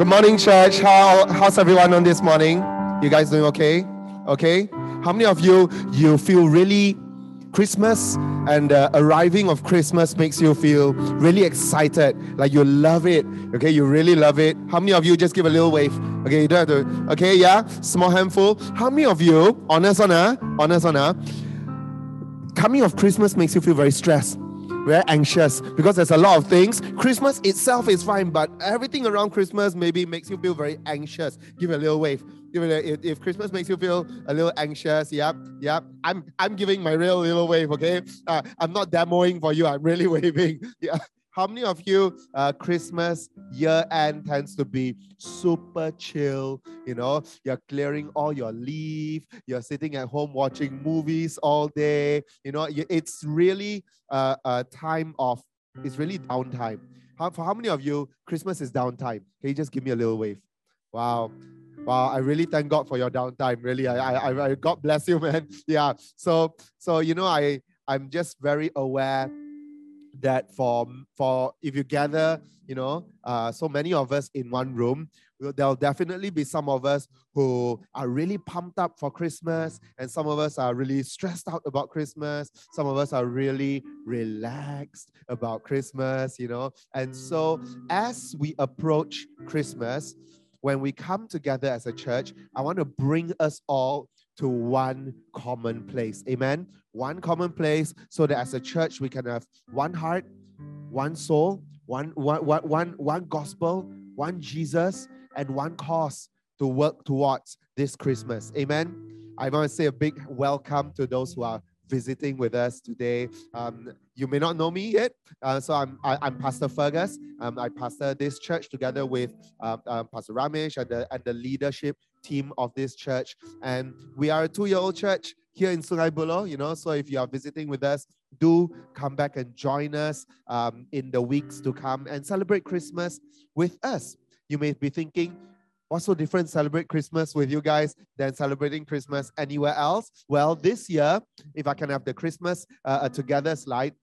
Good morning, church. How how's everyone on this morning? You guys doing okay? Okay. How many of you you feel really Christmas and the arriving of Christmas makes you feel really excited, like you love it. Okay, you really love it. How many of you just give a little wave? Okay, you don't have to. Okay, yeah, small handful. How many of you, honest on honest on coming of Christmas makes you feel very stressed? Very anxious because there's a lot of things. Christmas itself is fine, but everything around Christmas maybe makes you feel very anxious. Give a little wave. Give it a, if, if Christmas makes you feel a little anxious, yep, yep. I'm I'm giving my real little wave, okay? Uh, I'm not demoing for you. I'm really waving. Yeah. How many of you uh, Christmas year end tends to be super chill? You know, you're clearing all your leave. You're sitting at home watching movies all day. You know, it's really uh, a time of it's really downtime. How, for how many of you Christmas is downtime? Can you just give me a little wave? Wow. Wow, I really thank God for your downtime. Really, I, I, I, God bless you, man. Yeah. So, so you know, I, I'm just very aware that for for if you gather, you know, uh, so many of us in one room, there'll definitely be some of us who are really pumped up for Christmas, and some of us are really stressed out about Christmas. Some of us are really relaxed about Christmas, you know. And so, as we approach Christmas, when we come together as a church, I want to bring us all to one common place. Amen. One common place so that as a church we can have one heart, one soul, one, one, one, one, one gospel, one Jesus, and one cause to work towards this Christmas. Amen. I want to say a big welcome to those who are visiting with us today. Um, you may not know me yet, uh, so I'm I, am i am Pastor Fergus. Um, I pastor this church together with um, um, Pastor Ramesh and the and the leadership team of this church. And we are a two-year-old church here in Sungai Buloh. You know, so if you are visiting with us, do come back and join us um, in the weeks to come and celebrate Christmas with us. You may be thinking, What's so different celebrate Christmas with you guys than celebrating Christmas anywhere else? Well, this year, if I can have the Christmas uh, together slide,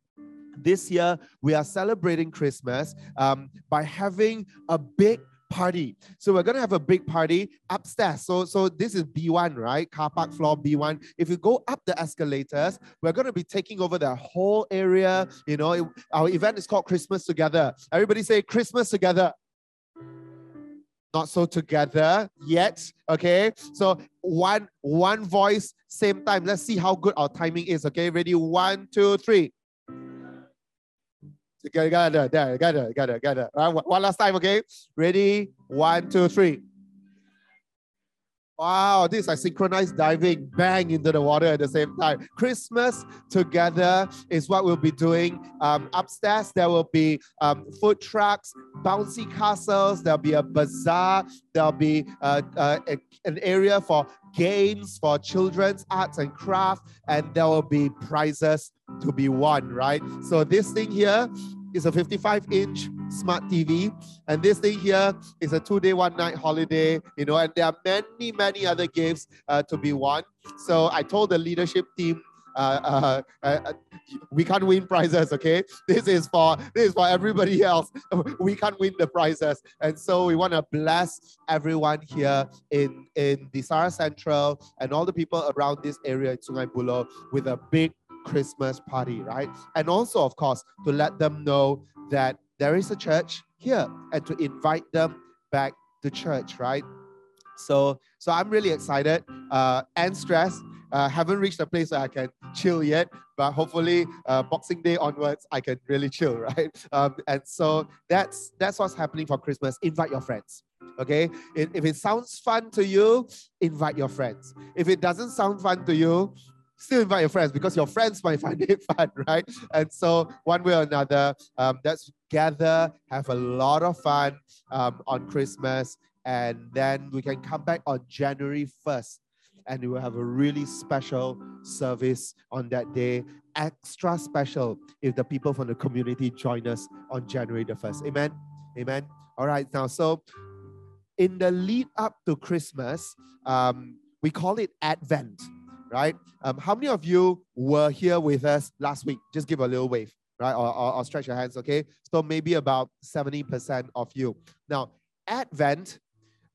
this year we are celebrating Christmas um, by having a big party. So we're gonna have a big party upstairs. So so this is B1, right? Car park floor B1. If you go up the escalators, we're gonna be taking over the whole area. You know, it, our event is called Christmas Together. Everybody say Christmas Together not so together yet. Okay, so one one voice, same time. Let's see how good our timing is. Okay, ready? One, two, three. Together, there, together, together, together. Right, one last time. Okay, ready? One, two, three. Wow, this is like synchronized diving, bang into the water at the same time. Christmas together is what we'll be doing. Um, upstairs, there will be um, food trucks, bouncy castles, there'll be a bazaar, there'll be uh, uh, a, an area for games, for children's arts and craft, and there will be prizes to be won, right? So, this thing here is a 55 inch smart TV. And this thing here is a two day, one night holiday, you know, and there are many, many other gifts uh, to be won. So I told the leadership team, uh, uh, uh, we can't win prizes, okay? This is for this is for everybody else. We can't win the prizes, and so we want to bless everyone here in in D'Sara Sentral and all the people around this area in Sungai Buloh with a big Christmas party, right? And also, of course, to let them know that there is a church here and to invite them back to church, right? So, so I'm really excited uh, and stressed. Uh, haven't reached a place where I can chill yet, but hopefully uh, Boxing Day onwards, I can really chill, right? Um, and so that's that's what's happening for Christmas. Invite your friends. Okay, if, if it sounds fun to you, invite your friends. If it doesn't sound fun to you, still invite your friends because your friends might find it fun, right? And so, one way or another, um, let's gather, have a lot of fun um, on Christmas, and then we can come back on January 1st and we will have a really special service on that day. Extra special if the people from the community join us on January the 1st. Amen. Amen. All right, now, so in the lead up to Christmas, um, we call it Advent right? Um, how many of you were here with us last week? Just give a little wave, right? Or, or, or stretch your hands, okay? So maybe about 70% of you. Now, Advent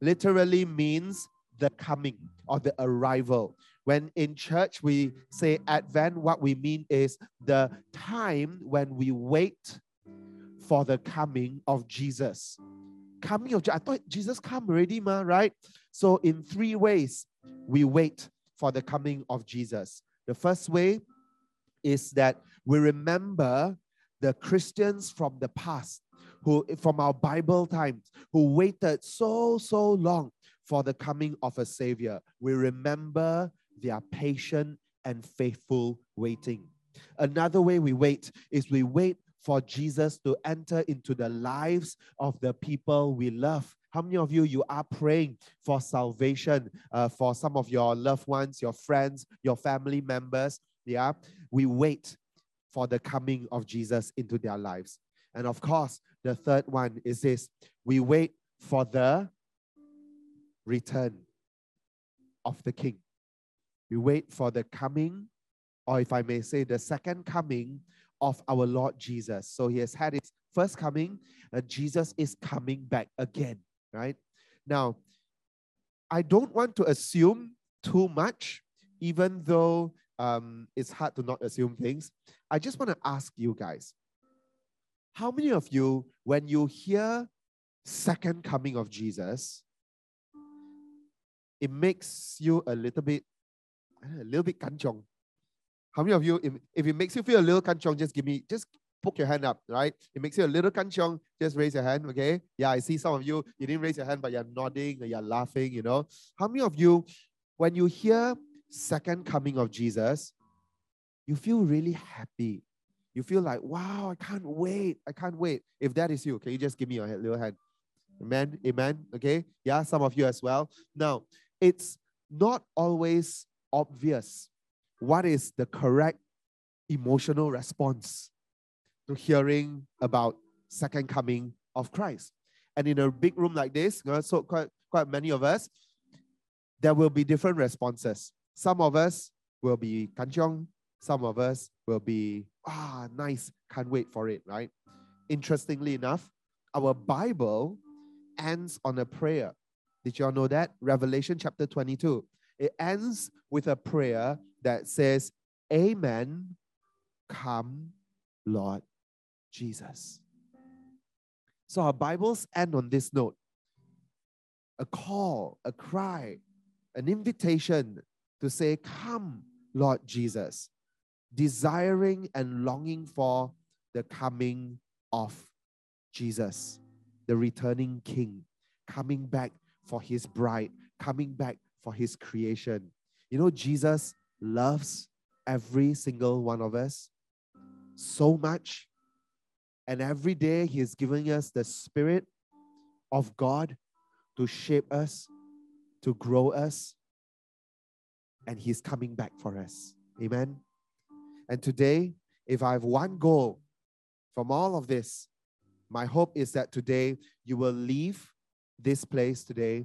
literally means the coming or the arrival. When in church we say Advent, what we mean is the time when we wait for the coming of Jesus. Coming of I thought Jesus come already, ma, right? So in three ways we wait for the coming of Jesus. The first way is that we remember the Christians from the past who from our Bible times who waited so so long for the coming of a savior. We remember their patient and faithful waiting. Another way we wait is we wait for Jesus to enter into the lives of the people we love. How many of you you are praying for salvation uh, for some of your loved ones, your friends, your family members? Yeah, we wait for the coming of Jesus into their lives. And of course, the third one is this: we wait for the return of the King. We wait for the coming, or if I may say, the second coming of our Lord Jesus. So he has had his first coming, and Jesus is coming back again, right? Now, I don't want to assume too much, even though um, it's hard to not assume things. I just want to ask you guys how many of you, when you hear second coming of Jesus, it makes you a little bit, a little bit kanchong. How many of you, if, if it makes you feel a little kanchong, just give me, just poke your hand up, right? It makes you a little kanchong, just raise your hand, okay? Yeah, I see some of you, you didn't raise your hand, but you're nodding you're laughing, you know? How many of you, when you hear second coming of Jesus, you feel really happy. You feel like, wow, I can't wait. I can't wait. If that is you, can you just give me your little hand? Amen. Amen. Okay. Yeah, some of you as well. Now, it's not always obvious what is the correct emotional response to hearing about second coming of Christ. And in a big room like this, so quite, quite many of us, there will be different responses. Some of us will be kanchong, some of us will be, ah, nice, can't wait for it, right? Interestingly enough, our Bible ends on a prayer. Did y'all know that? Revelation chapter 22. It ends with a prayer that says, Amen, come, Lord Jesus. So our Bibles end on this note a call, a cry, an invitation to say, Come, Lord Jesus, desiring and longing for the coming of Jesus, the returning King, coming back for his bride, coming back for his creation. You know, Jesus loves every single one of us so much. And every day he is giving us the Spirit of God to shape us, to grow us, and He's coming back for us. Amen. And today, if I have one goal from all of this, my hope is that today you will leave this place today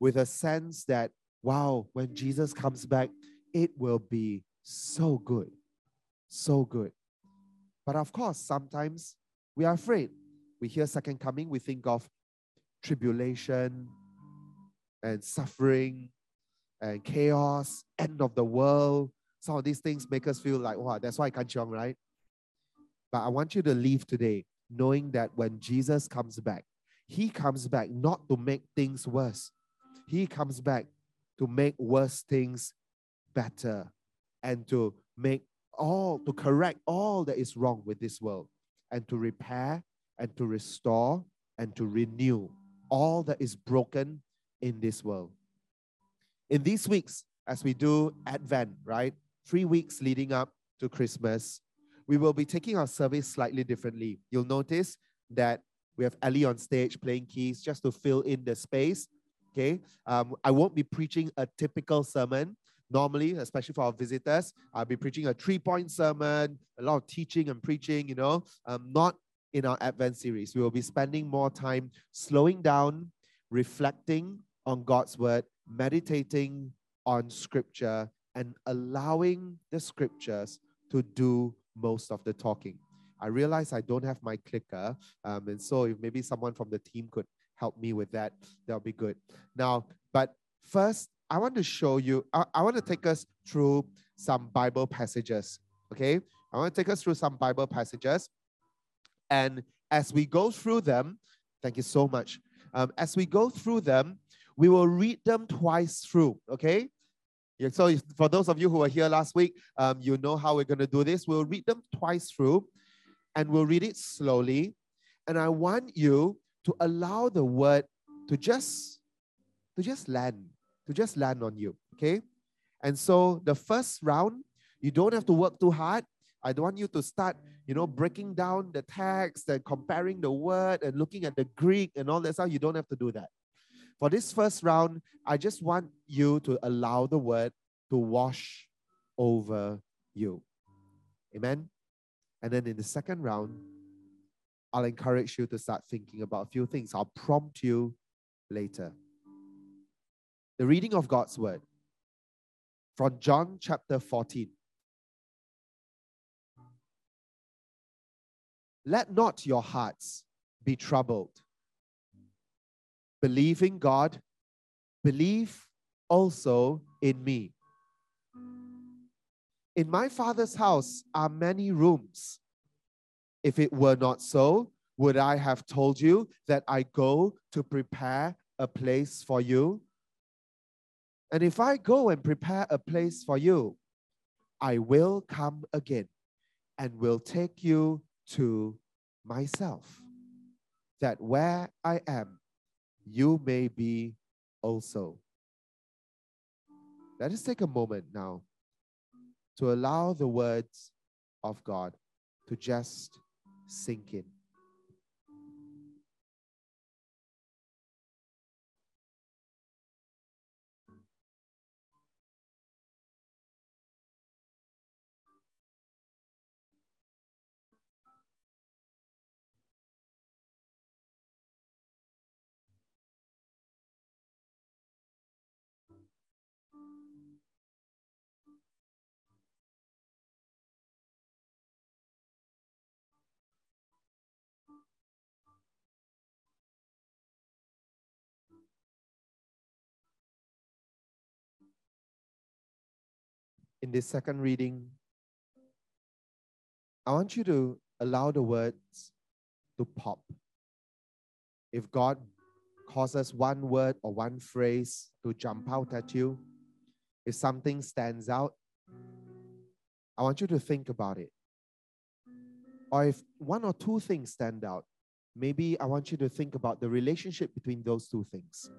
with a sense that, wow, when Jesus comes back, it will be so good. So good. But of course, sometimes we are afraid. We hear second coming, we think of tribulation and suffering and chaos, end of the world. Some of these things make us feel like, wow, that's why I can't jump, right? But I want you to leave today knowing that when Jesus comes back, he comes back not to make things worse. He comes back to make worse things better and to make all, to correct all that is wrong with this world and to repair and to restore and to renew all that is broken in this world in these weeks, as we do Advent, right? Three weeks leading up to Christmas, we will be taking our service slightly differently. You'll notice that we have Ellie on stage playing keys just to fill in the space. Okay. Um, I won't be preaching a typical sermon. Normally, especially for our visitors, I'll be preaching a three point sermon, a lot of teaching and preaching, you know, um, not in our Advent series. We will be spending more time slowing down, reflecting on God's word, meditating on scripture and allowing the scriptures to do most of the talking. I realize I don't have my clicker, um, and so if maybe someone from the team could help me with that, that'll be good. Now, but first, I want to show you, I, I want to take us through some Bible passages. Okay. I want to take us through some Bible passages. And as we go through them, thank you so much. Um, as we go through them, we will read them twice through. Okay. So for those of you who were here last week, um, you know how we're going to do this. We'll read them twice through and we'll read it slowly. And I want you to allow the word to just to just land, to just land on you. Okay. And so the first round, you don't have to work too hard. I don't want you to start, you know, breaking down the text and comparing the word and looking at the Greek and all that stuff. You don't have to do that. For this first round, I just want you to allow the word to wash over you. Amen. And then in the second round, I'll encourage you to start thinking about a few things. I'll prompt you later. The reading of God's word from John chapter 14. Let not your hearts be troubled. Believe in God, believe also in me. In my Father's house are many rooms. If it were not so, would I have told you that I go to prepare a place for you? And if I go and prepare a place for you, I will come again and will take you to myself, that where I am, you may be also. Let us take a moment now to allow the words of God to just sink in. In this second reading, I want you to allow the words to pop. If God causes one word or one phrase to jump out at you, if something stands out, I want you to think about it. Or if one or two things stand out, maybe I want you to think about the relationship between those two things.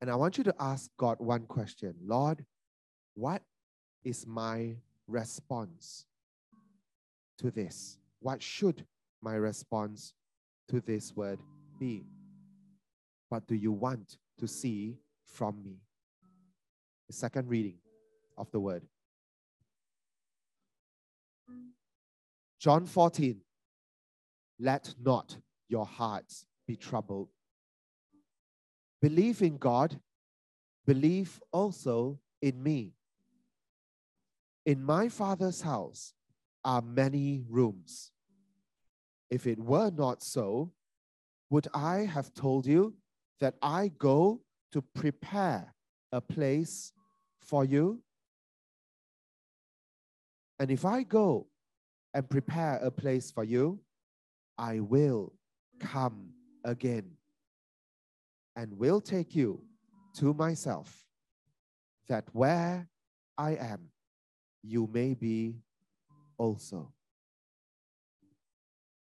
And I want you to ask God one question Lord, what is my response to this? What should my response to this word be? What do you want to see from me? The second reading of the word. John 14. Let not your hearts be troubled. Believe in God, believe also in me. In my Father's house are many rooms. If it were not so, would I have told you that I go to prepare a place for you? And if I go and prepare a place for you, I will come again and will take you to myself, that where I am, you may be also.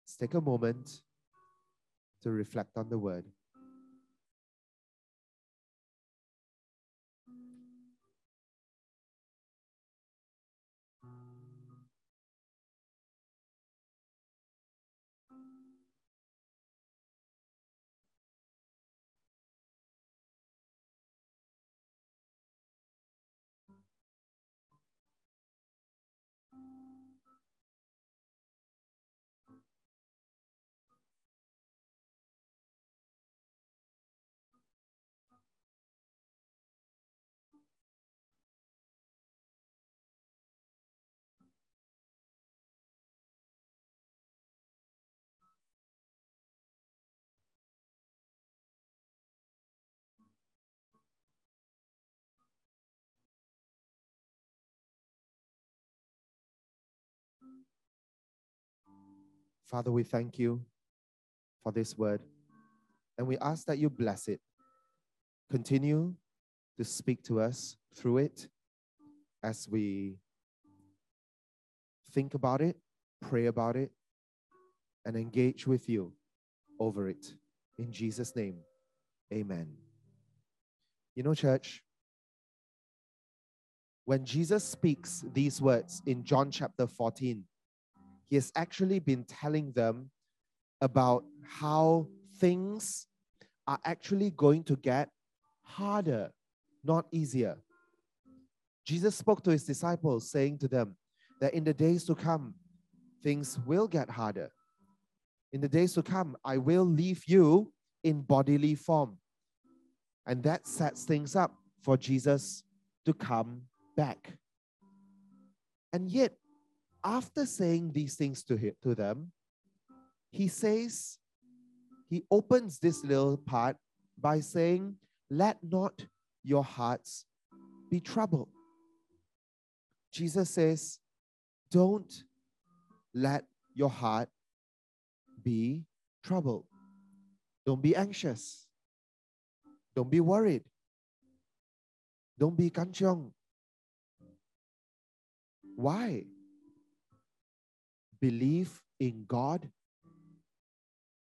Let's take a moment to reflect on the word. Father, we thank you for this word. And we ask that you bless it. Continue to speak to us through it as we think about it, pray about it, and engage with you over it. In Jesus' name, amen. You know, church, when Jesus speaks these words in John chapter 14, he has actually been telling them about how things are actually going to get harder, not easier. Jesus spoke to his disciples, saying to them that in the days to come, things will get harder. In the days to come, I will leave you in bodily form. And that sets things up for Jesus to come back. And yet, after saying these things to, him, to them, he says, he opens this little part by saying, Let not your hearts be troubled. Jesus says, Don't let your heart be troubled. Don't be anxious. Don't be worried. Don't be kanchong. Why? Believe in God.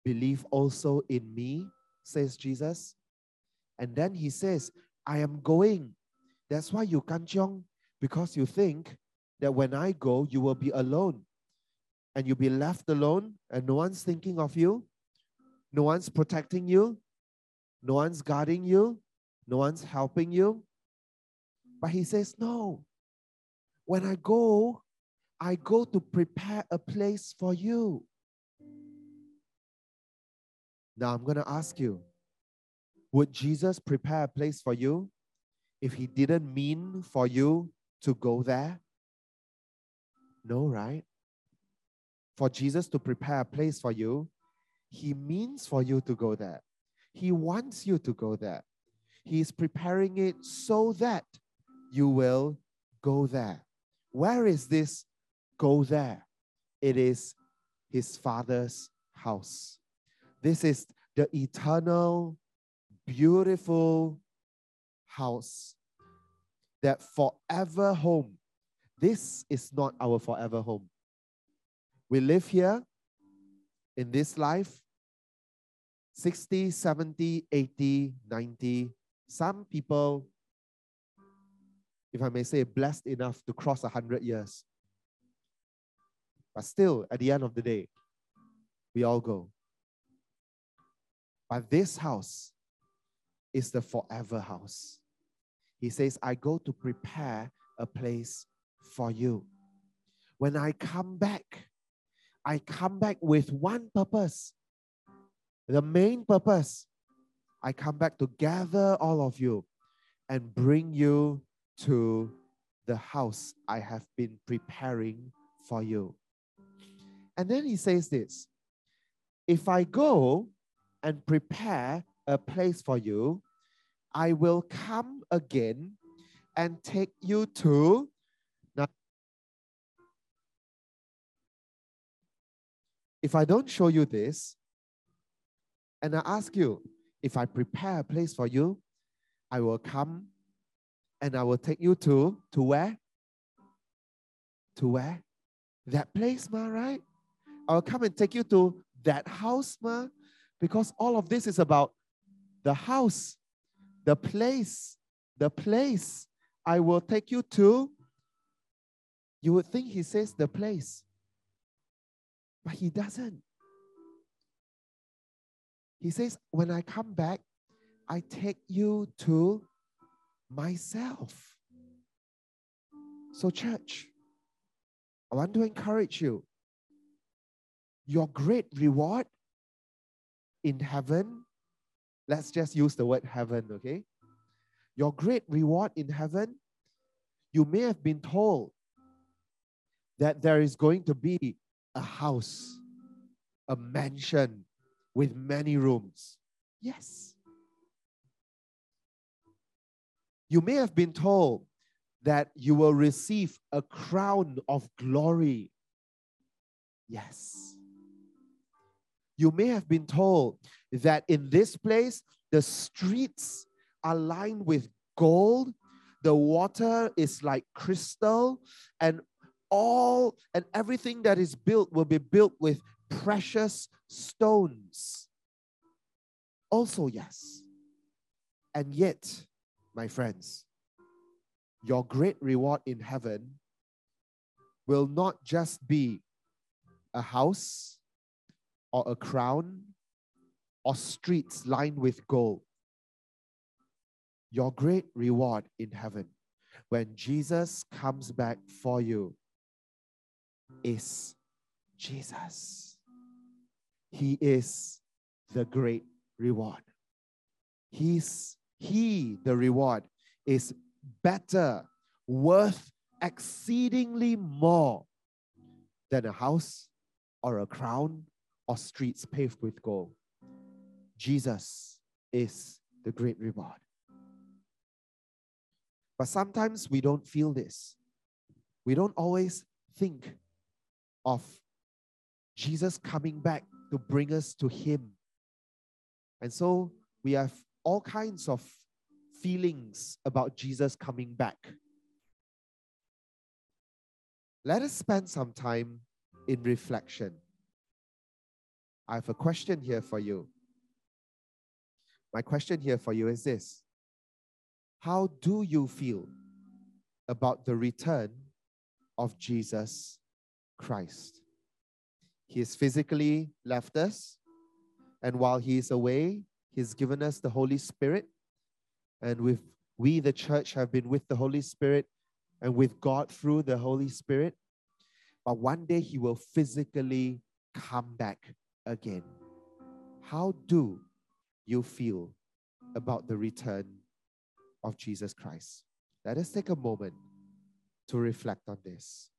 Believe also in me, says Jesus. And then he says, I am going. That's why you kanchong, because you think that when I go, you will be alone. And you'll be left alone, and no one's thinking of you. No one's protecting you. No one's guarding you. No one's helping you. But he says, No. When I go, I go to prepare a place for you. Now I'm going to ask you would Jesus prepare a place for you if he didn't mean for you to go there? No, right? For Jesus to prepare a place for you, he means for you to go there. He wants you to go there. He is preparing it so that you will go there. Where is this go there? It is his father's house. This is the eternal, beautiful house that forever home. This is not our forever home. We live here in this life 60, 70, 80, 90. Some people, if I may say, blessed enough to cross 100 years. But still, at the end of the day, we all go. But this house is the forever house. He says, I go to prepare a place for you. When I come back, I come back with one purpose. The main purpose, I come back to gather all of you and bring you to the house I have been preparing for you. And then he says this If I go and prepare a place for you, I will come again and take you to. Now, if I don't show you this, and I ask you, if I prepare a place for you, I will come and I will take you to, to where? To where? That place, ma, right? I'll come and take you to that house, ma, because all of this is about the house, the place, the place I will take you to. You would think he says the place, but he doesn't. He says, When I come back, I take you to myself. So, church, I want to encourage you. Your great reward in heaven, let's just use the word heaven, okay? Your great reward in heaven, you may have been told that there is going to be a house, a mansion with many rooms. Yes. You may have been told that you will receive a crown of glory. Yes. You may have been told that in this place, the streets are lined with gold, the water is like crystal, and all and everything that is built will be built with precious stones. Also, yes. And yet, my friends, your great reward in heaven will not just be a house or a crown or streets lined with gold. Your great reward in heaven when Jesus comes back for you is Jesus. He is the great reward. He's he, the reward, is better, worth exceedingly more than a house or a crown or streets paved with gold. Jesus is the great reward. But sometimes we don't feel this. We don't always think of Jesus coming back to bring us to Him. And so we have all kinds of feelings about Jesus coming back. Let us spend some time in reflection. I have a question here for you. My question here for you is this How do you feel about the return of Jesus Christ? He has physically left us, and while he is away, he's given us the Holy Spirit. And with we, the church, have been with the Holy Spirit and with God through the Holy Spirit. But one day he will physically come back again. How do you feel about the return of Jesus Christ? Let us take a moment to reflect on this.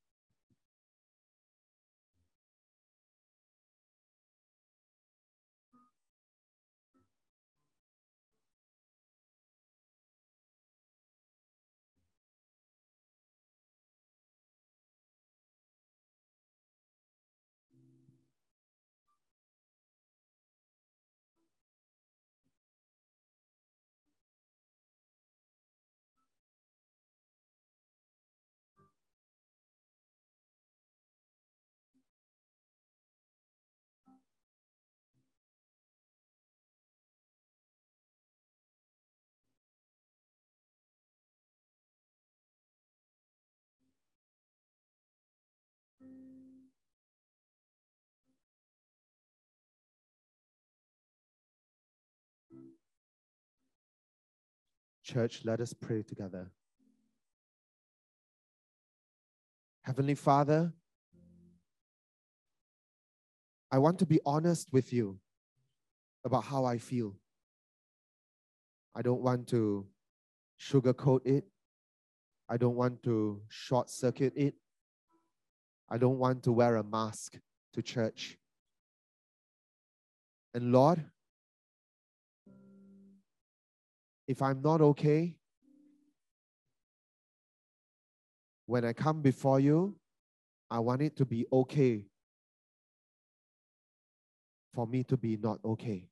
Church, let us pray together. Heavenly Father, I want to be honest with you about how I feel. I don't want to sugarcoat it. I don't want to short circuit it. I don't want to wear a mask to church. And Lord, if I'm not okay, when I come before you, I want it to be okay for me to be not okay.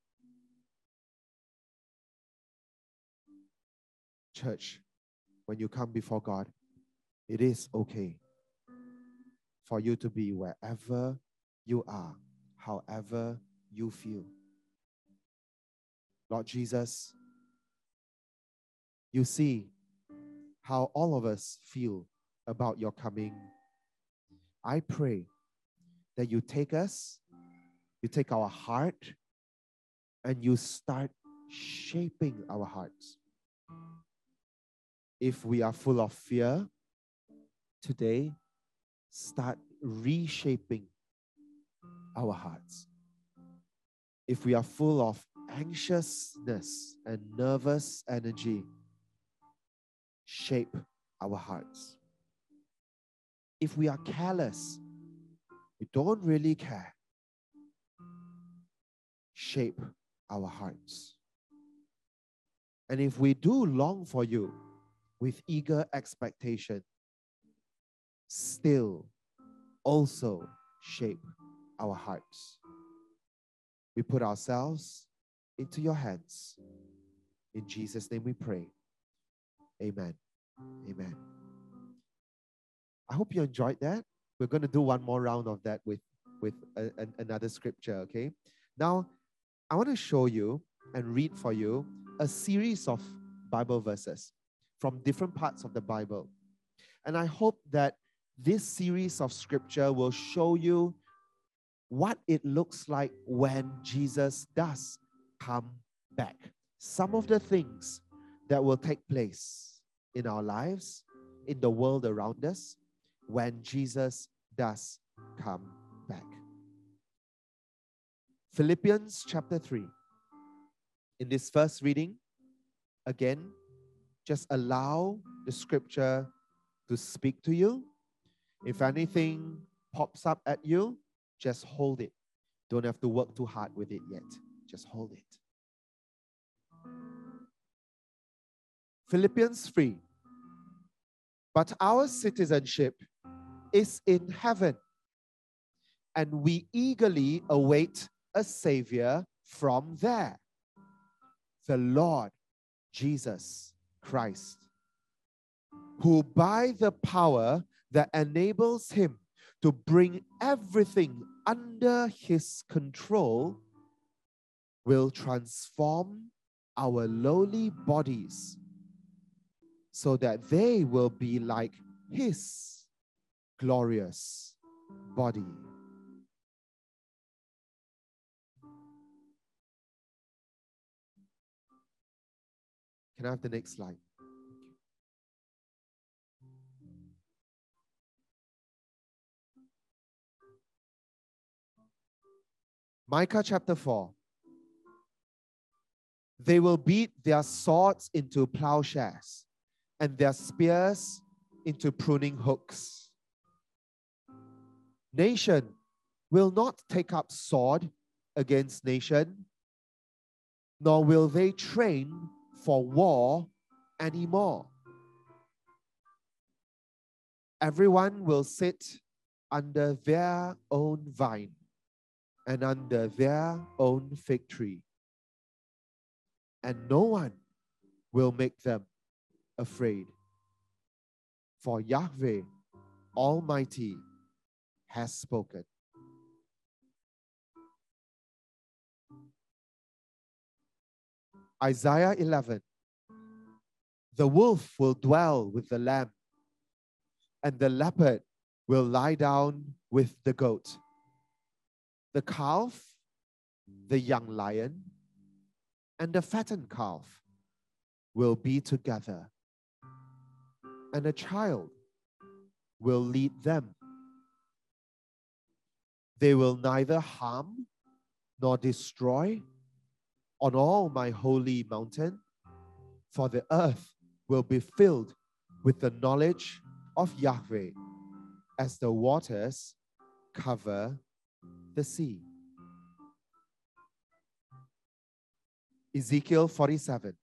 Church, when you come before God, it is okay for you to be wherever you are, however you feel. Lord Jesus, you see how all of us feel about your coming. I pray that you take us, you take our heart, and you start shaping our hearts. If we are full of fear, today, start reshaping our hearts. If we are full of anxiousness and nervous energy, shape our hearts. If we are careless, we don't really care, shape our hearts. And if we do long for you with eager expectation, still also shape our hearts. We put ourselves into your hands. In Jesus' name we pray. Amen. Amen. I hope you enjoyed that. We're going to do one more round of that with, with a, a, another scripture, okay? Now, I want to show you and read for you a series of Bible verses from different parts of the Bible. And I hope that this series of scripture will show you what it looks like when Jesus does come back. Some of the things that will take place in our lives, in the world around us, when Jesus does come back. Philippians chapter 3. In this first reading, again, just allow the scripture to speak to you. If anything pops up at you, just hold it. Don't have to work too hard with it yet. Just hold it. Philippians 3. But our citizenship is in heaven, and we eagerly await a Savior from there the Lord Jesus Christ, who by the power that enables him to bring everything under his control will transform our lowly bodies so that they will be like his glorious body. Can I have the next slide? Micah chapter 4. They will beat their swords into plowshares and their spears into pruning hooks. Nation will not take up sword against nation, nor will they train for war anymore. Everyone will sit under their own vine and under their own fig tree, and no one will make them afraid. For Yahweh Almighty has spoken. Isaiah 11 The wolf will dwell with the lamb, and the leopard will lie down with the goat. The calf, the young lion, and the fattened calf will be together, and a child will lead them. They will neither harm nor destroy on all my holy mountain, for the earth will be filled with the knowledge of Yahweh as the waters cover the sea. Ezekiel 47.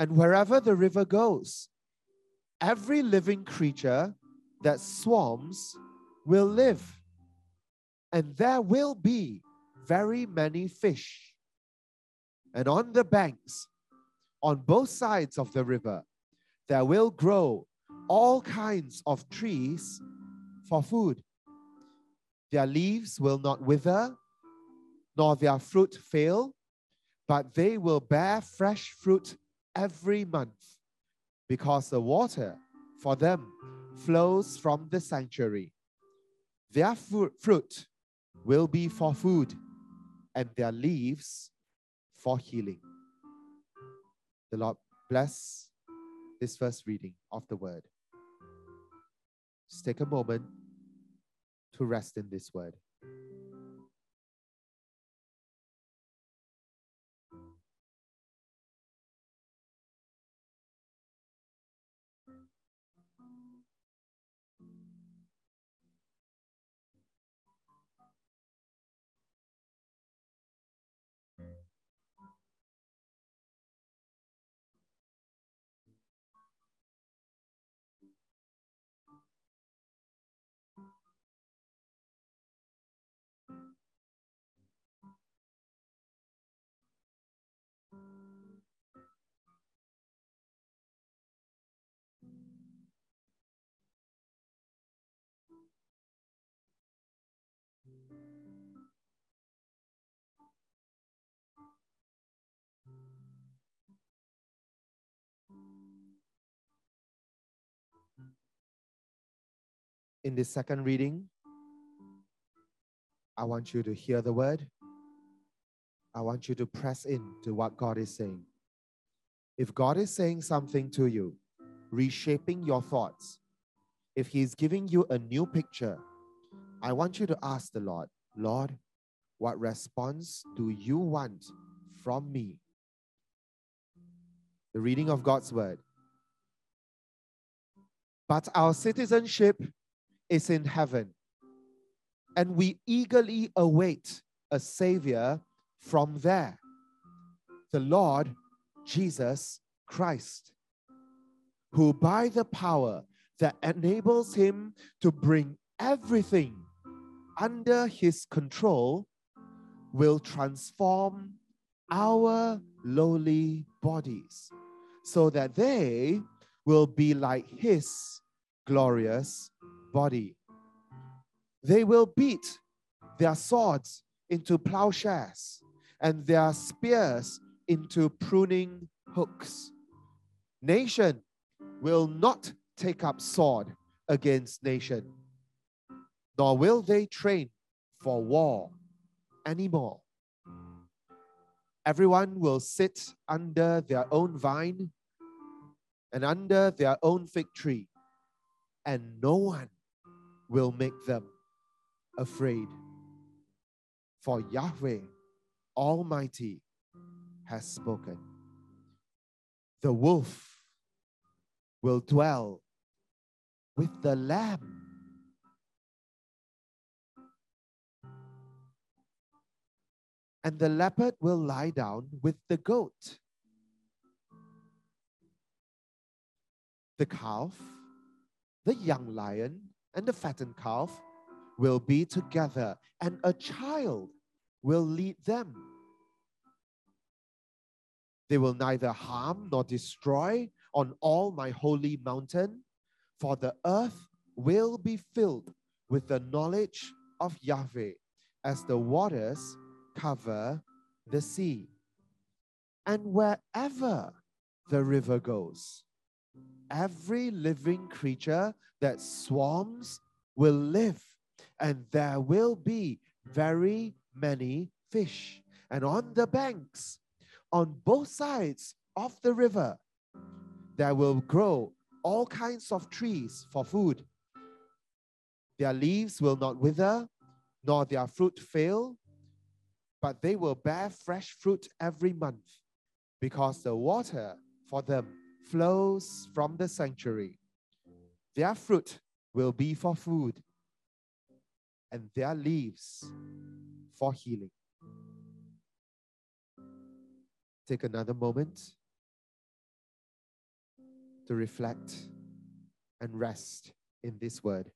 And wherever the river goes, every living creature that swarms will live, and there will be very many fish. And on the banks, on both sides of the river, there will grow all kinds of trees for food. Their leaves will not wither, nor their fruit fail, but they will bear fresh fruit every month, because the water for them flows from the sanctuary. Their fruit will be for food, and their leaves for healing. The Lord bless this first reading of the word. Just take a moment to rest in this word. In this second reading, I want you to hear the word. I want you to press in to what God is saying. If God is saying something to you, reshaping your thoughts, if He's giving you a new picture, I want you to ask the Lord, Lord, what response do you want from me? The reading of God's word. But our citizenship is in heaven, and we eagerly await a Savior from there, the Lord Jesus Christ, who by the power that enables him to bring everything under his control will transform our lowly bodies so that they will be like his glorious body. They will beat their swords into plowshares and their spears into pruning hooks. Nation will not take up sword against nation, nor will they train for war anymore. Everyone will sit under their own vine and under their own fig tree, and no one will make them afraid. For Yahweh Almighty has spoken. The wolf will dwell with the lamb. And the leopard will lie down with the goat. The calf, the young lion, and the fattened calf will be together, and a child will lead them. They will neither harm nor destroy on all my holy mountain, for the earth will be filled with the knowledge of Yahweh as the waters cover the sea. And wherever the river goes, every living creature that swarms will live, and there will be very many fish. And on the banks, on both sides of the river, there will grow all kinds of trees for food. Their leaves will not wither, nor their fruit fail, but they will bear fresh fruit every month, because the water for them flows from the sanctuary. Their fruit will be for food, and their leaves for healing. Take another moment to reflect and rest in this word.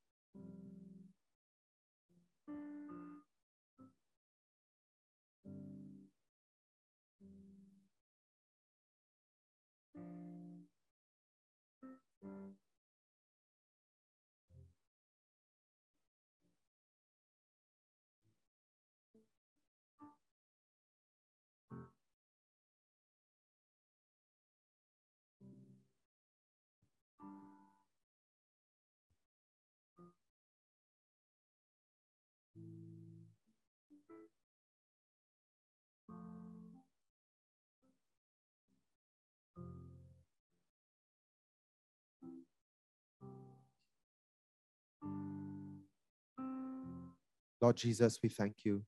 Lord Jesus, we thank you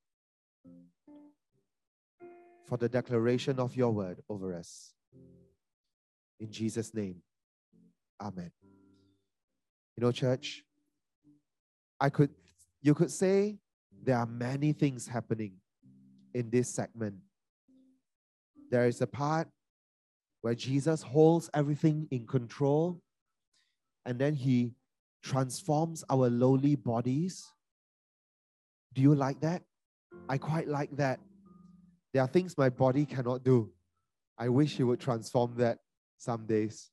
for the declaration of your word over us. In Jesus' name, Amen. You know, church, I could, you could say there are many things happening in this segment. There is a part where Jesus holds everything in control and then he transforms our lowly bodies do you like that? I quite like that. There are things my body cannot do. I wish He would transform that some days.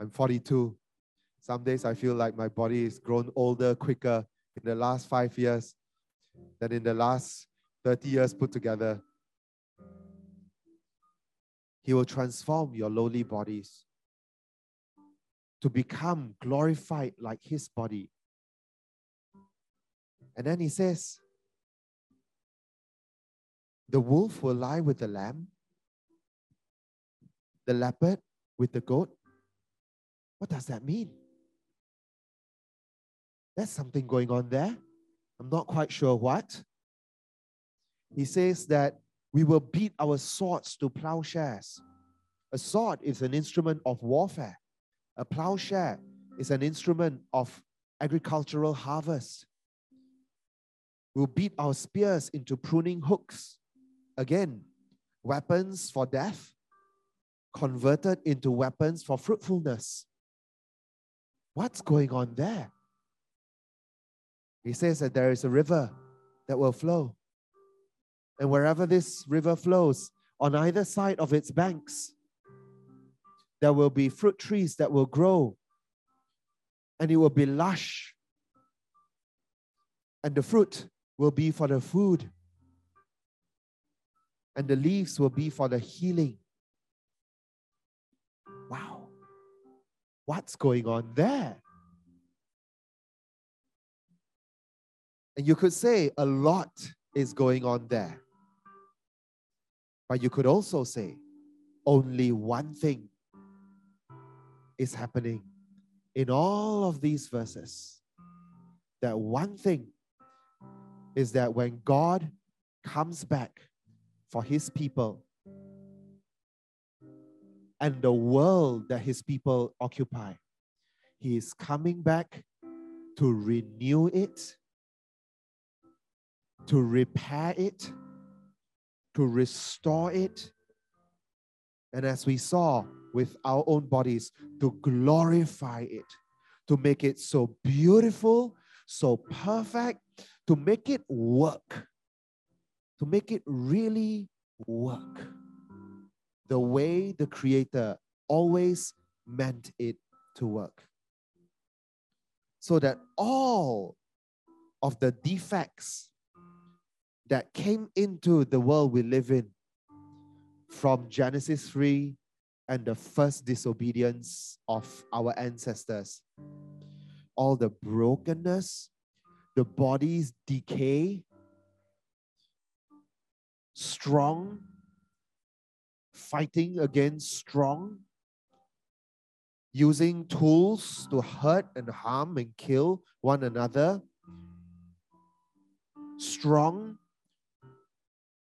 I'm 42. Some days I feel like my body is grown older quicker in the last five years than in the last 30 years put together. He will transform your lowly bodies to become glorified like His body And then he says, the wolf will lie with the lamb, the leopard with the goat. What does that mean? There's something going on there. I'm not quite sure what. He says that we will beat our swords to plowshares. A sword is an instrument of warfare. A plowshare is an instrument of agricultural harvest. We'll beat our spears into pruning hooks. Again, weapons for death converted into weapons for fruitfulness. What's going on there? He says that there is a river that will flow. And wherever this river flows, on either side of its banks, there will be fruit trees that will grow and it will be lush. And the fruit will be for the food, and the leaves will be for the healing. Wow, what's going on there? And you could say a lot is going on there. But you could also say only one thing is happening in all of these verses. That one thing is that when God comes back for his people and the world that his people occupy, he is coming back to renew it, to repair it, to restore it. And as we saw with our own bodies, to glorify it, to make it so beautiful, so perfect, to make it work, to make it really work the way the Creator always meant it to work. So that all of the defects that came into the world we live in from Genesis 3 and the first disobedience of our ancestors. All the brokenness, the body's decay, strong, fighting against strong, using tools to hurt and harm and kill one another, strong,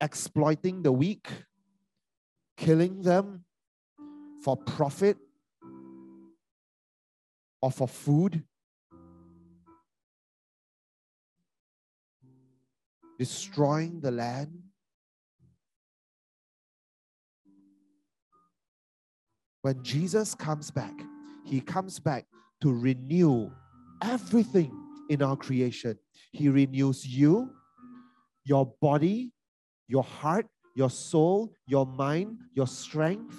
exploiting the weak, killing them for profit or for food, destroying the land. When Jesus comes back, he comes back to renew everything in our creation. He renews you, your body, your heart, your soul, your mind, your strength.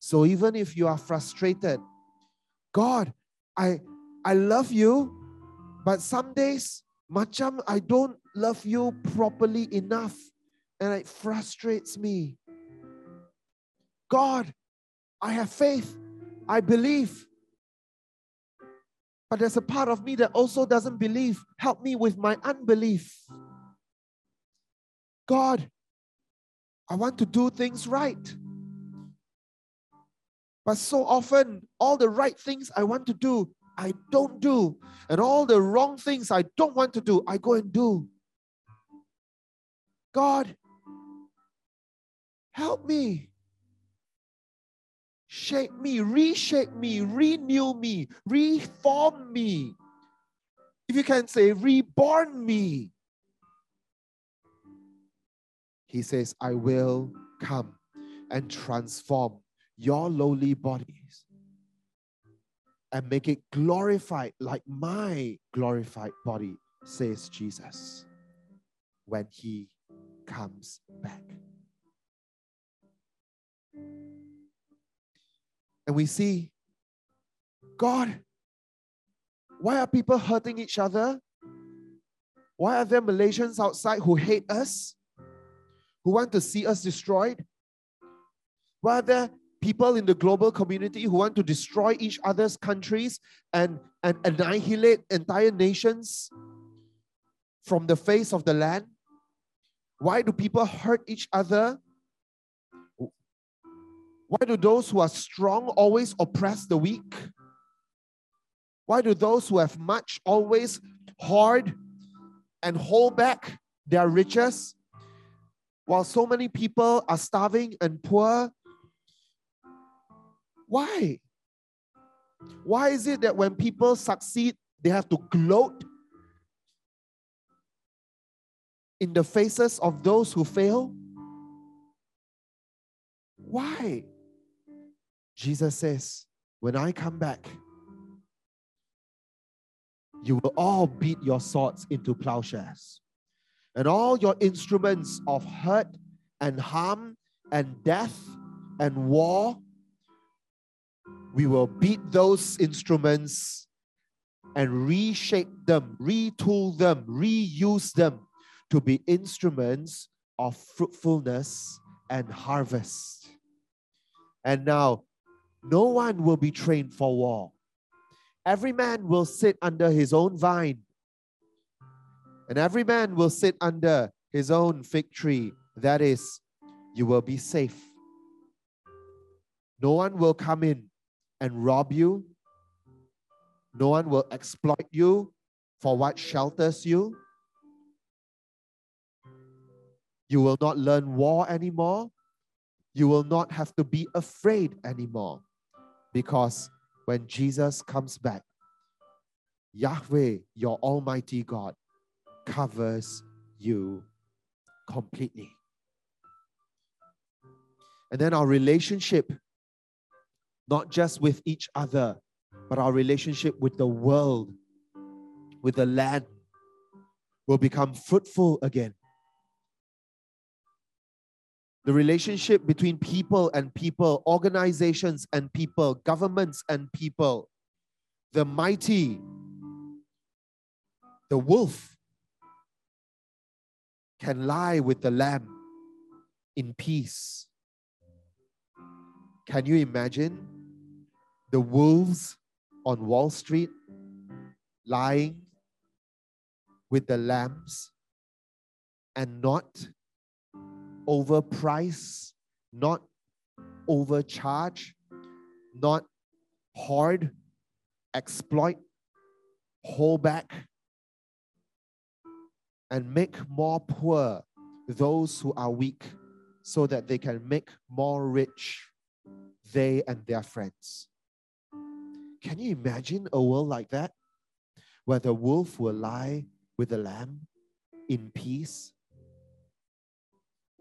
So even if you are frustrated, God, I I love you, but some days macam I don't love you properly enough and it frustrates me. God, I have faith. I believe. But there's a part of me that also doesn't believe. Help me with my unbelief. God, I want to do things right. But so often, all the right things I want to do, I don't do. And all the wrong things I don't want to do, I go and do. God, help me. Shape me, reshape me, renew me, reform me. If you can say, reborn me. He says, I will come and transform your lowly bodies and make it glorified like my glorified body, says Jesus, when he comes back. And we see, God, why are people hurting each other? Why are there Malaysians outside who hate us? who want to see us destroyed? Why are there people in the global community who want to destroy each other's countries and, and annihilate entire nations? from the face of the land? Why do people hurt each other? Why do those who are strong always oppress the weak? Why do those who have much always hoard and hold back their riches? While so many people are starving and poor, why? Why is it that when people succeed, they have to gloat in the faces of those who fail? Why? Jesus says, When I come back, you will all beat your swords into plowshares, and all your instruments of hurt and harm and death and war. We will beat those instruments and reshape them, retool them, reuse them to be instruments of fruitfulness and harvest. And now, no one will be trained for war. Every man will sit under his own vine, and every man will sit under his own fig tree. That is, you will be safe. No one will come in and rob you. No one will exploit you for what shelters you. You will not learn war anymore. You will not have to be afraid anymore. Because when Jesus comes back, Yahweh, your Almighty God, covers you completely. And then our relationship, not just with each other, but our relationship with the world, with the land, will become fruitful again. The relationship between people and people, organizations and people, governments and people, the mighty, the wolf can lie with the lamb in peace. Can you imagine the wolves on Wall Street lying with the lambs and not overprice, not overcharge, not hoard, exploit, hold back, and make more poor those who are weak so that they can make more rich they and their friends. Can you imagine a world like that where the wolf will lie with the lamb in peace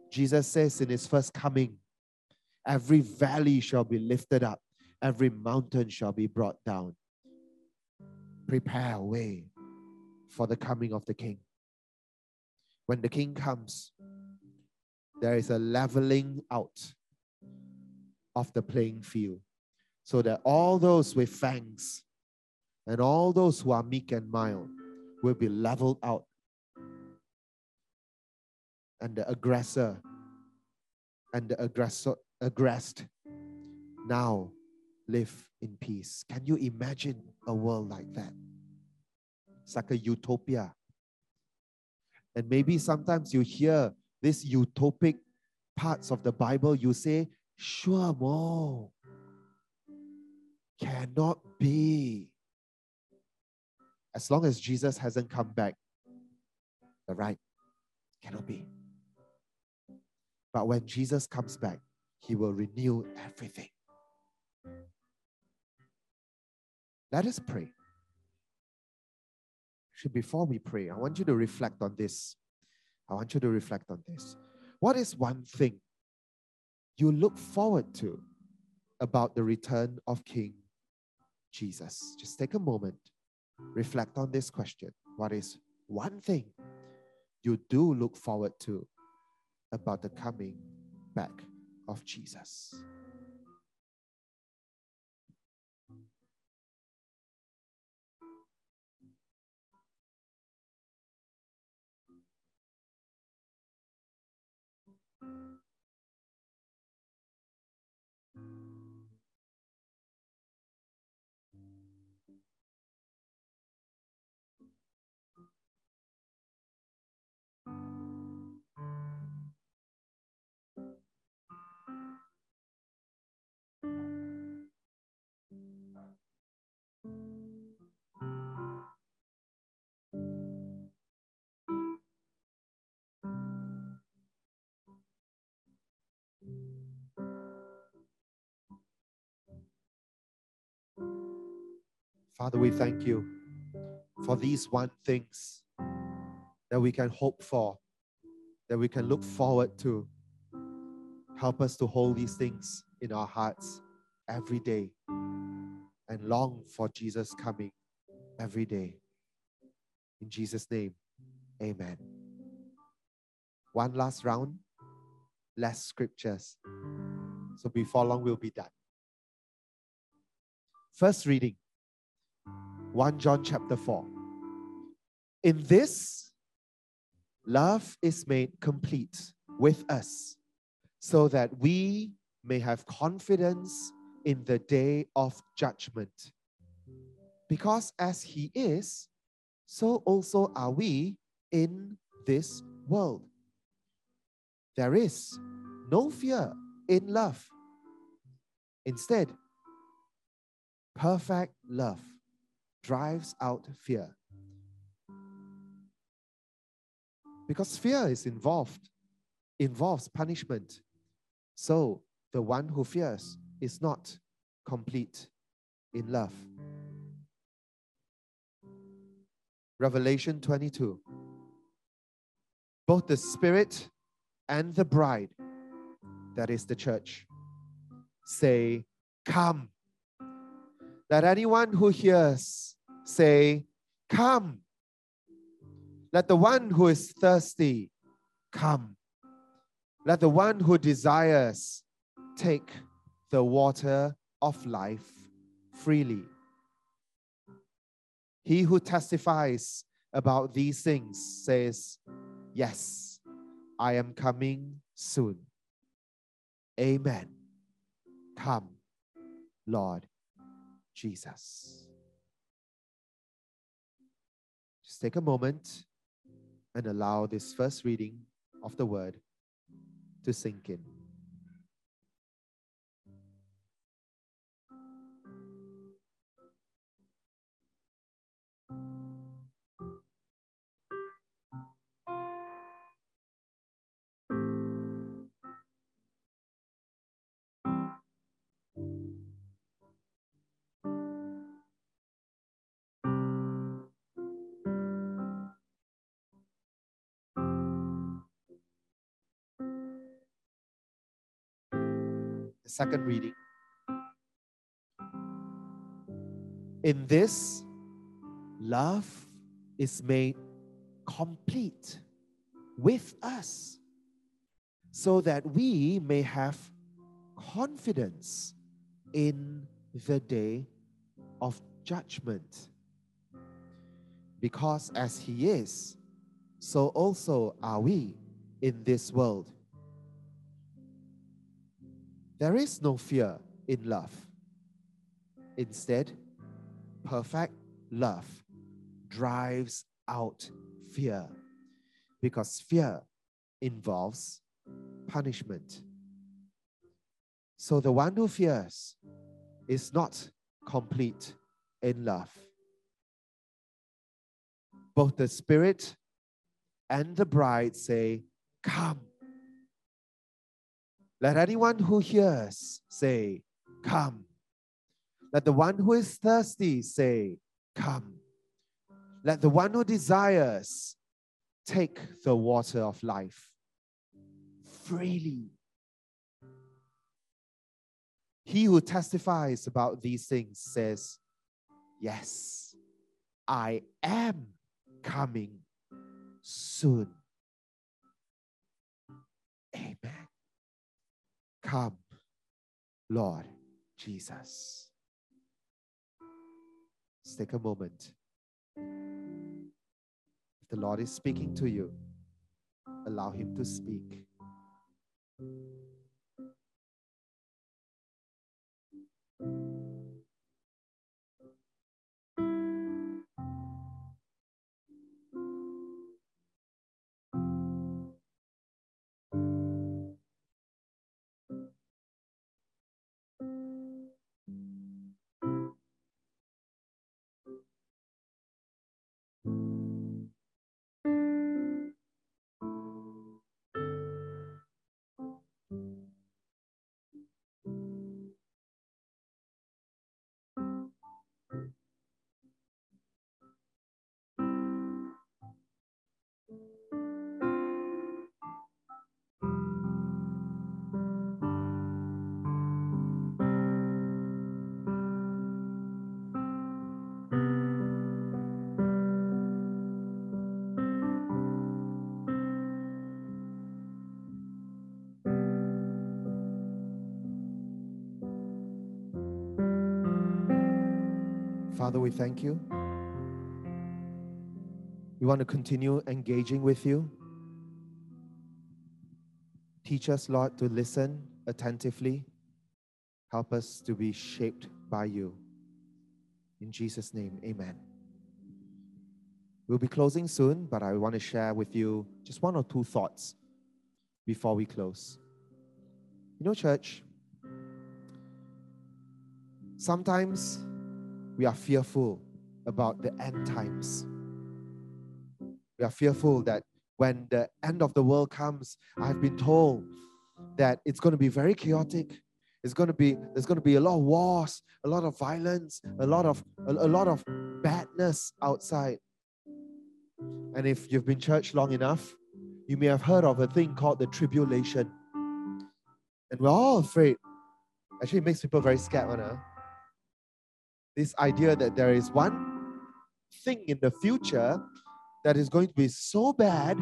Jesus says in his first coming, every valley shall be lifted up, every mountain shall be brought down. Prepare a way for the coming of the king. When the king comes, there is a leveling out of the playing field so that all those with fangs and all those who are meek and mild will be leveled out and the aggressor and the aggressor aggressed now live in peace. Can you imagine a world like that? It's like a utopia. And maybe sometimes you hear these utopic parts of the Bible, you say, sure, more. Cannot be. As long as Jesus hasn't come back, the right cannot be. But when Jesus comes back, he will renew everything. Let us pray. Before we pray, I want you to reflect on this. I want you to reflect on this. What is one thing you look forward to about the return of King Jesus? Just take a moment, reflect on this question. What is one thing you do look forward to about the coming back of Jesus. Father, we thank you for these one things that we can hope for, that we can look forward to. Help us to hold these things in our hearts every day and long for Jesus coming every day. In Jesus' name, amen. One last round, less scriptures. So before long, we'll be done. First reading 1 John chapter 4. In this, love is made complete with us, so that we may have confidence in the day of judgment. Because as He is, so also are we in this world. There is no fear in love. Instead, perfect love drives out fear. Because fear is involved, involves punishment. So the one who fears is not complete in love. Revelation 22. Both the Spirit and the bride, that is the church, say, Come. Let anyone who hears say, Come. Let the one who is thirsty come. Let the one who desires take the water of life freely. He who testifies about these things says, Yes, I am coming soon. Amen. Come, Lord Jesus. Just take a moment and allow this first reading of the word to sink in. Second reading. In this, love is made complete with us so that we may have confidence in the day of judgment. Because as He is, so also are we in this world. There is no fear in love. Instead, perfect love drives out fear because fear involves punishment. So the one who fears is not complete in love. Both the Spirit and the bride say, Come. Let anyone who hears say, Come. Let the one who is thirsty say, Come. Let the one who desires take the water of life freely. He who testifies about these things says, Yes, I am coming soon. Amen. Come, Lord Jesus. Let's take a moment. If the Lord is speaking to you, allow Him to speak. Father, we thank you. We want to continue engaging with you. Teach us, Lord, to listen attentively. Help us to be shaped by you. In Jesus' name, amen. We'll be closing soon, but I want to share with you just one or two thoughts before we close. You know, church, sometimes we are fearful about the end times. We are fearful that when the end of the world comes, I've been told that it's going to be very chaotic. It's going to be there's going to be a lot of wars, a lot of violence, a lot of a, a lot of badness outside. And if you've been church long enough, you may have heard of a thing called the tribulation. And we're all afraid. Actually, it makes people very scared, huh? This idea that there is one thing in the future that is going to be so bad,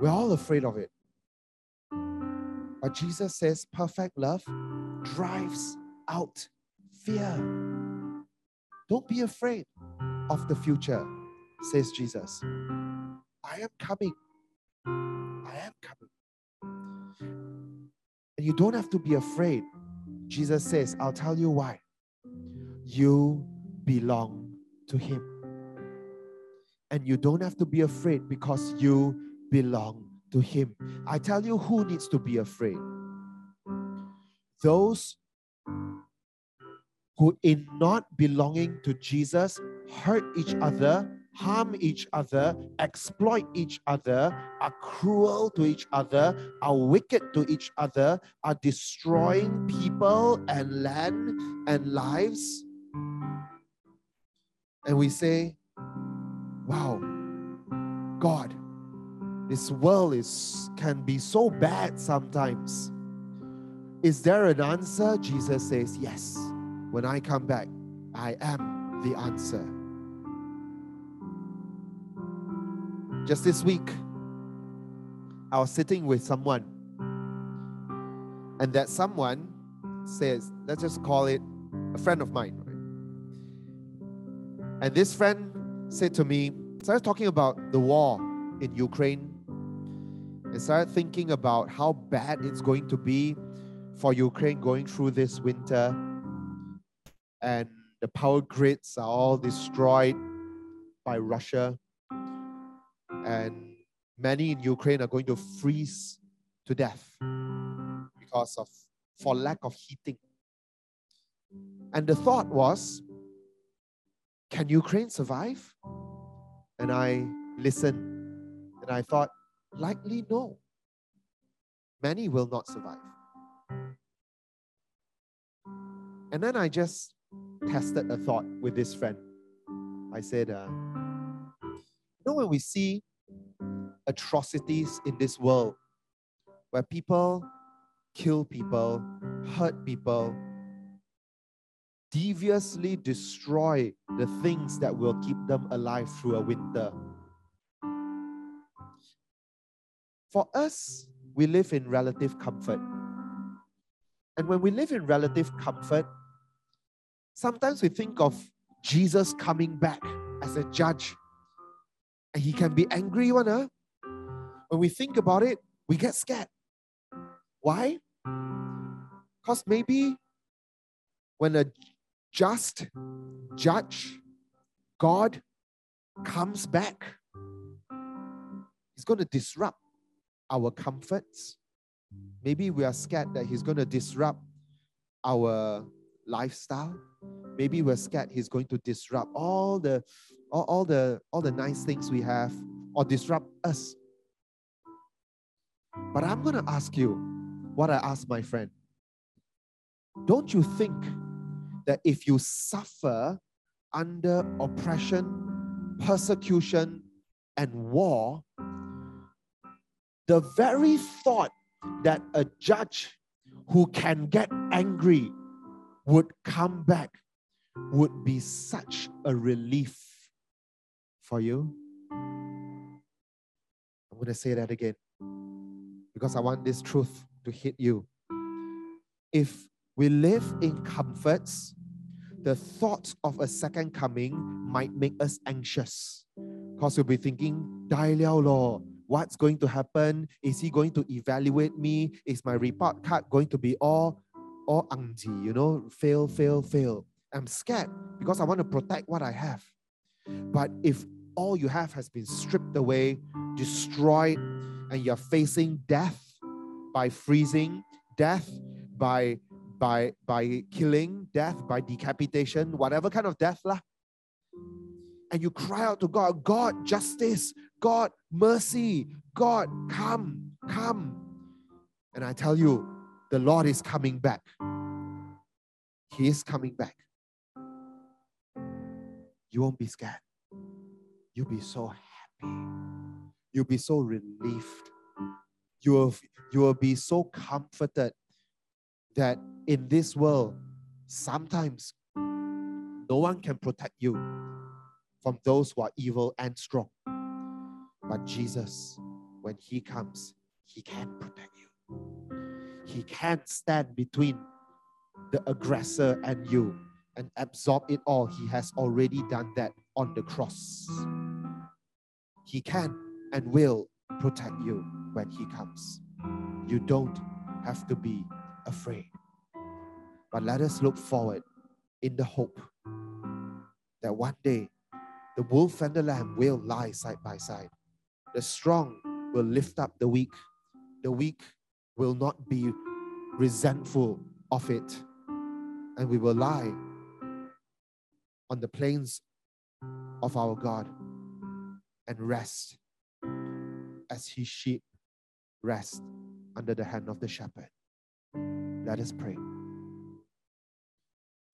we're all afraid of it. But Jesus says perfect love drives out fear. Don't be afraid of the future, says Jesus. I am coming. I am coming. And you don't have to be afraid. Jesus says, I'll tell you why. You belong to Him. And you don't have to be afraid because you belong to Him. I tell you who needs to be afraid. Those who, in not belonging to Jesus, hurt each other, harm each other, exploit each other, are cruel to each other, are wicked to each other, are destroying people and land and lives. And we say, wow, God, this world is can be so bad sometimes. Is there an answer? Jesus says, Yes. When I come back, I am the answer. Just this week, I was sitting with someone, and that someone says, let's just call it a friend of mine. And this friend said to me, started talking about the war in Ukraine, and started thinking about how bad it's going to be for Ukraine going through this winter. And the power grids are all destroyed by Russia and many in Ukraine are going to freeze to death because of for lack of heating. And the thought was, can Ukraine survive? And I listened and I thought, likely no. Many will not survive. And then I just tested a thought with this friend. I said, uh, you know, when we see atrocities in this world where people kill people, hurt people, deviously destroy the things that will keep them alive through a winter. For us, we live in relative comfort. And when we live in relative comfort, sometimes we think of Jesus coming back as a judge. And he can be angry, one, huh? When we think about it, we get scared. Why? Because maybe when a just judge, God, comes back, He's going to disrupt our comforts. Maybe we are scared that He's going to disrupt our lifestyle. Maybe we're scared He's going to disrupt all the all, all the all the nice things we have or disrupt us but I'm going to ask you what I asked my friend. Don't you think that if you suffer under oppression, persecution, and war, the very thought that a judge who can get angry would come back would be such a relief for you? I'm going to say that again because I want this truth to hit you. If we live in comforts, the thought of a second coming might make us anxious. Because we'll be thinking, "Die liao lo, what's going to happen? Is he going to evaluate me? Is my report card going to be all, all angji, you know, fail, fail, fail? I'm scared because I want to protect what I have. But if all you have has been stripped away, destroyed, and you're facing death by freezing, death by by by killing, death by decapitation, whatever kind of death lah. And you cry out to God, God, justice, God, mercy, God, come, come. And I tell you, the Lord is coming back. He is coming back. You won't be scared. You'll be so happy. You'll be so relieved. You will, you will be so comforted that in this world, sometimes no one can protect you from those who are evil and strong. But Jesus, when He comes, He can protect you. He can't stand between the aggressor and you and absorb it all. He has already done that on the cross. He can and will protect you when He comes. You don't have to be afraid. But let us look forward in the hope that one day the wolf and the lamb will lie side by side. The strong will lift up the weak. The weak will not be resentful of it. And we will lie on the plains of our God and rest as his sheep rest under the hand of the shepherd. Let us pray.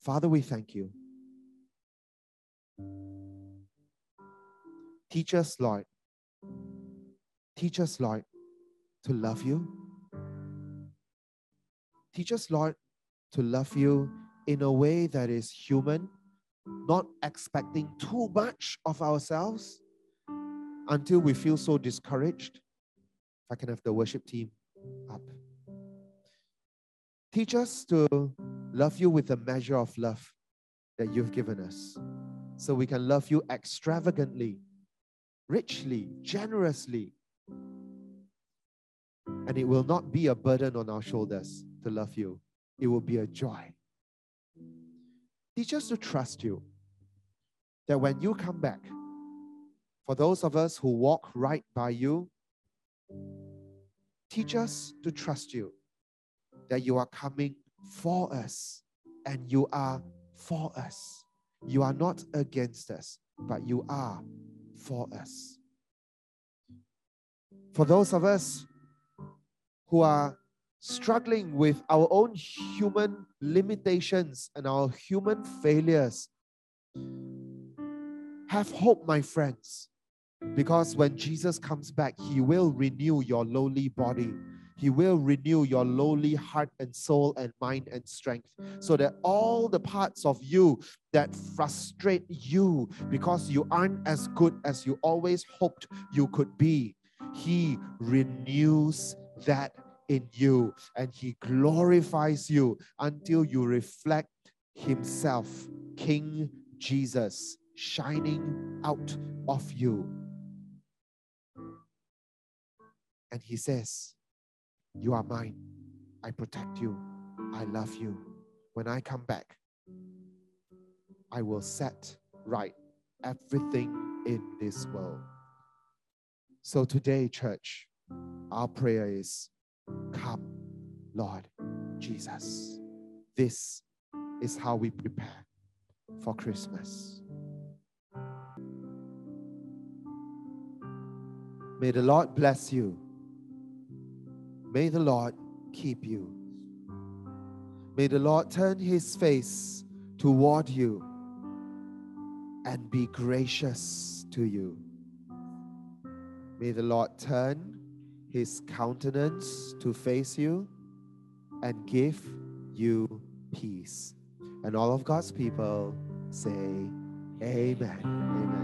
Father, we thank you. Teach us, Lord. Teach us, Lord, to love you. Teach us, Lord, to love you in a way that is human, not expecting too much of ourselves until we feel so discouraged. If I can have the worship team up. Teach us to love you with the measure of love that you've given us so we can love you extravagantly, richly, generously. And it will not be a burden on our shoulders to love you, it will be a joy. Teach us to trust you that when you come back, for those of us who walk right by you, teach us to trust you that you are coming for us and you are for us. You are not against us, but you are for us. For those of us who are struggling with our own human limitations and our human failures, have hope, my friends, because when Jesus comes back, He will renew your lowly body he will renew your lowly heart and soul and mind and strength so that all the parts of you that frustrate you because you aren't as good as you always hoped you could be, He renews that in you and He glorifies you until you reflect Himself, King Jesus, shining out of you. And He says, you are mine. I protect you. I love you. When I come back, I will set right everything in this world. So today, church, our prayer is come, Lord Jesus. This is how we prepare for Christmas. May the Lord bless you May the Lord keep you. May the Lord turn his face toward you and be gracious to you. May the Lord turn his countenance to face you and give you peace. And all of God's people say, Amen. Amen.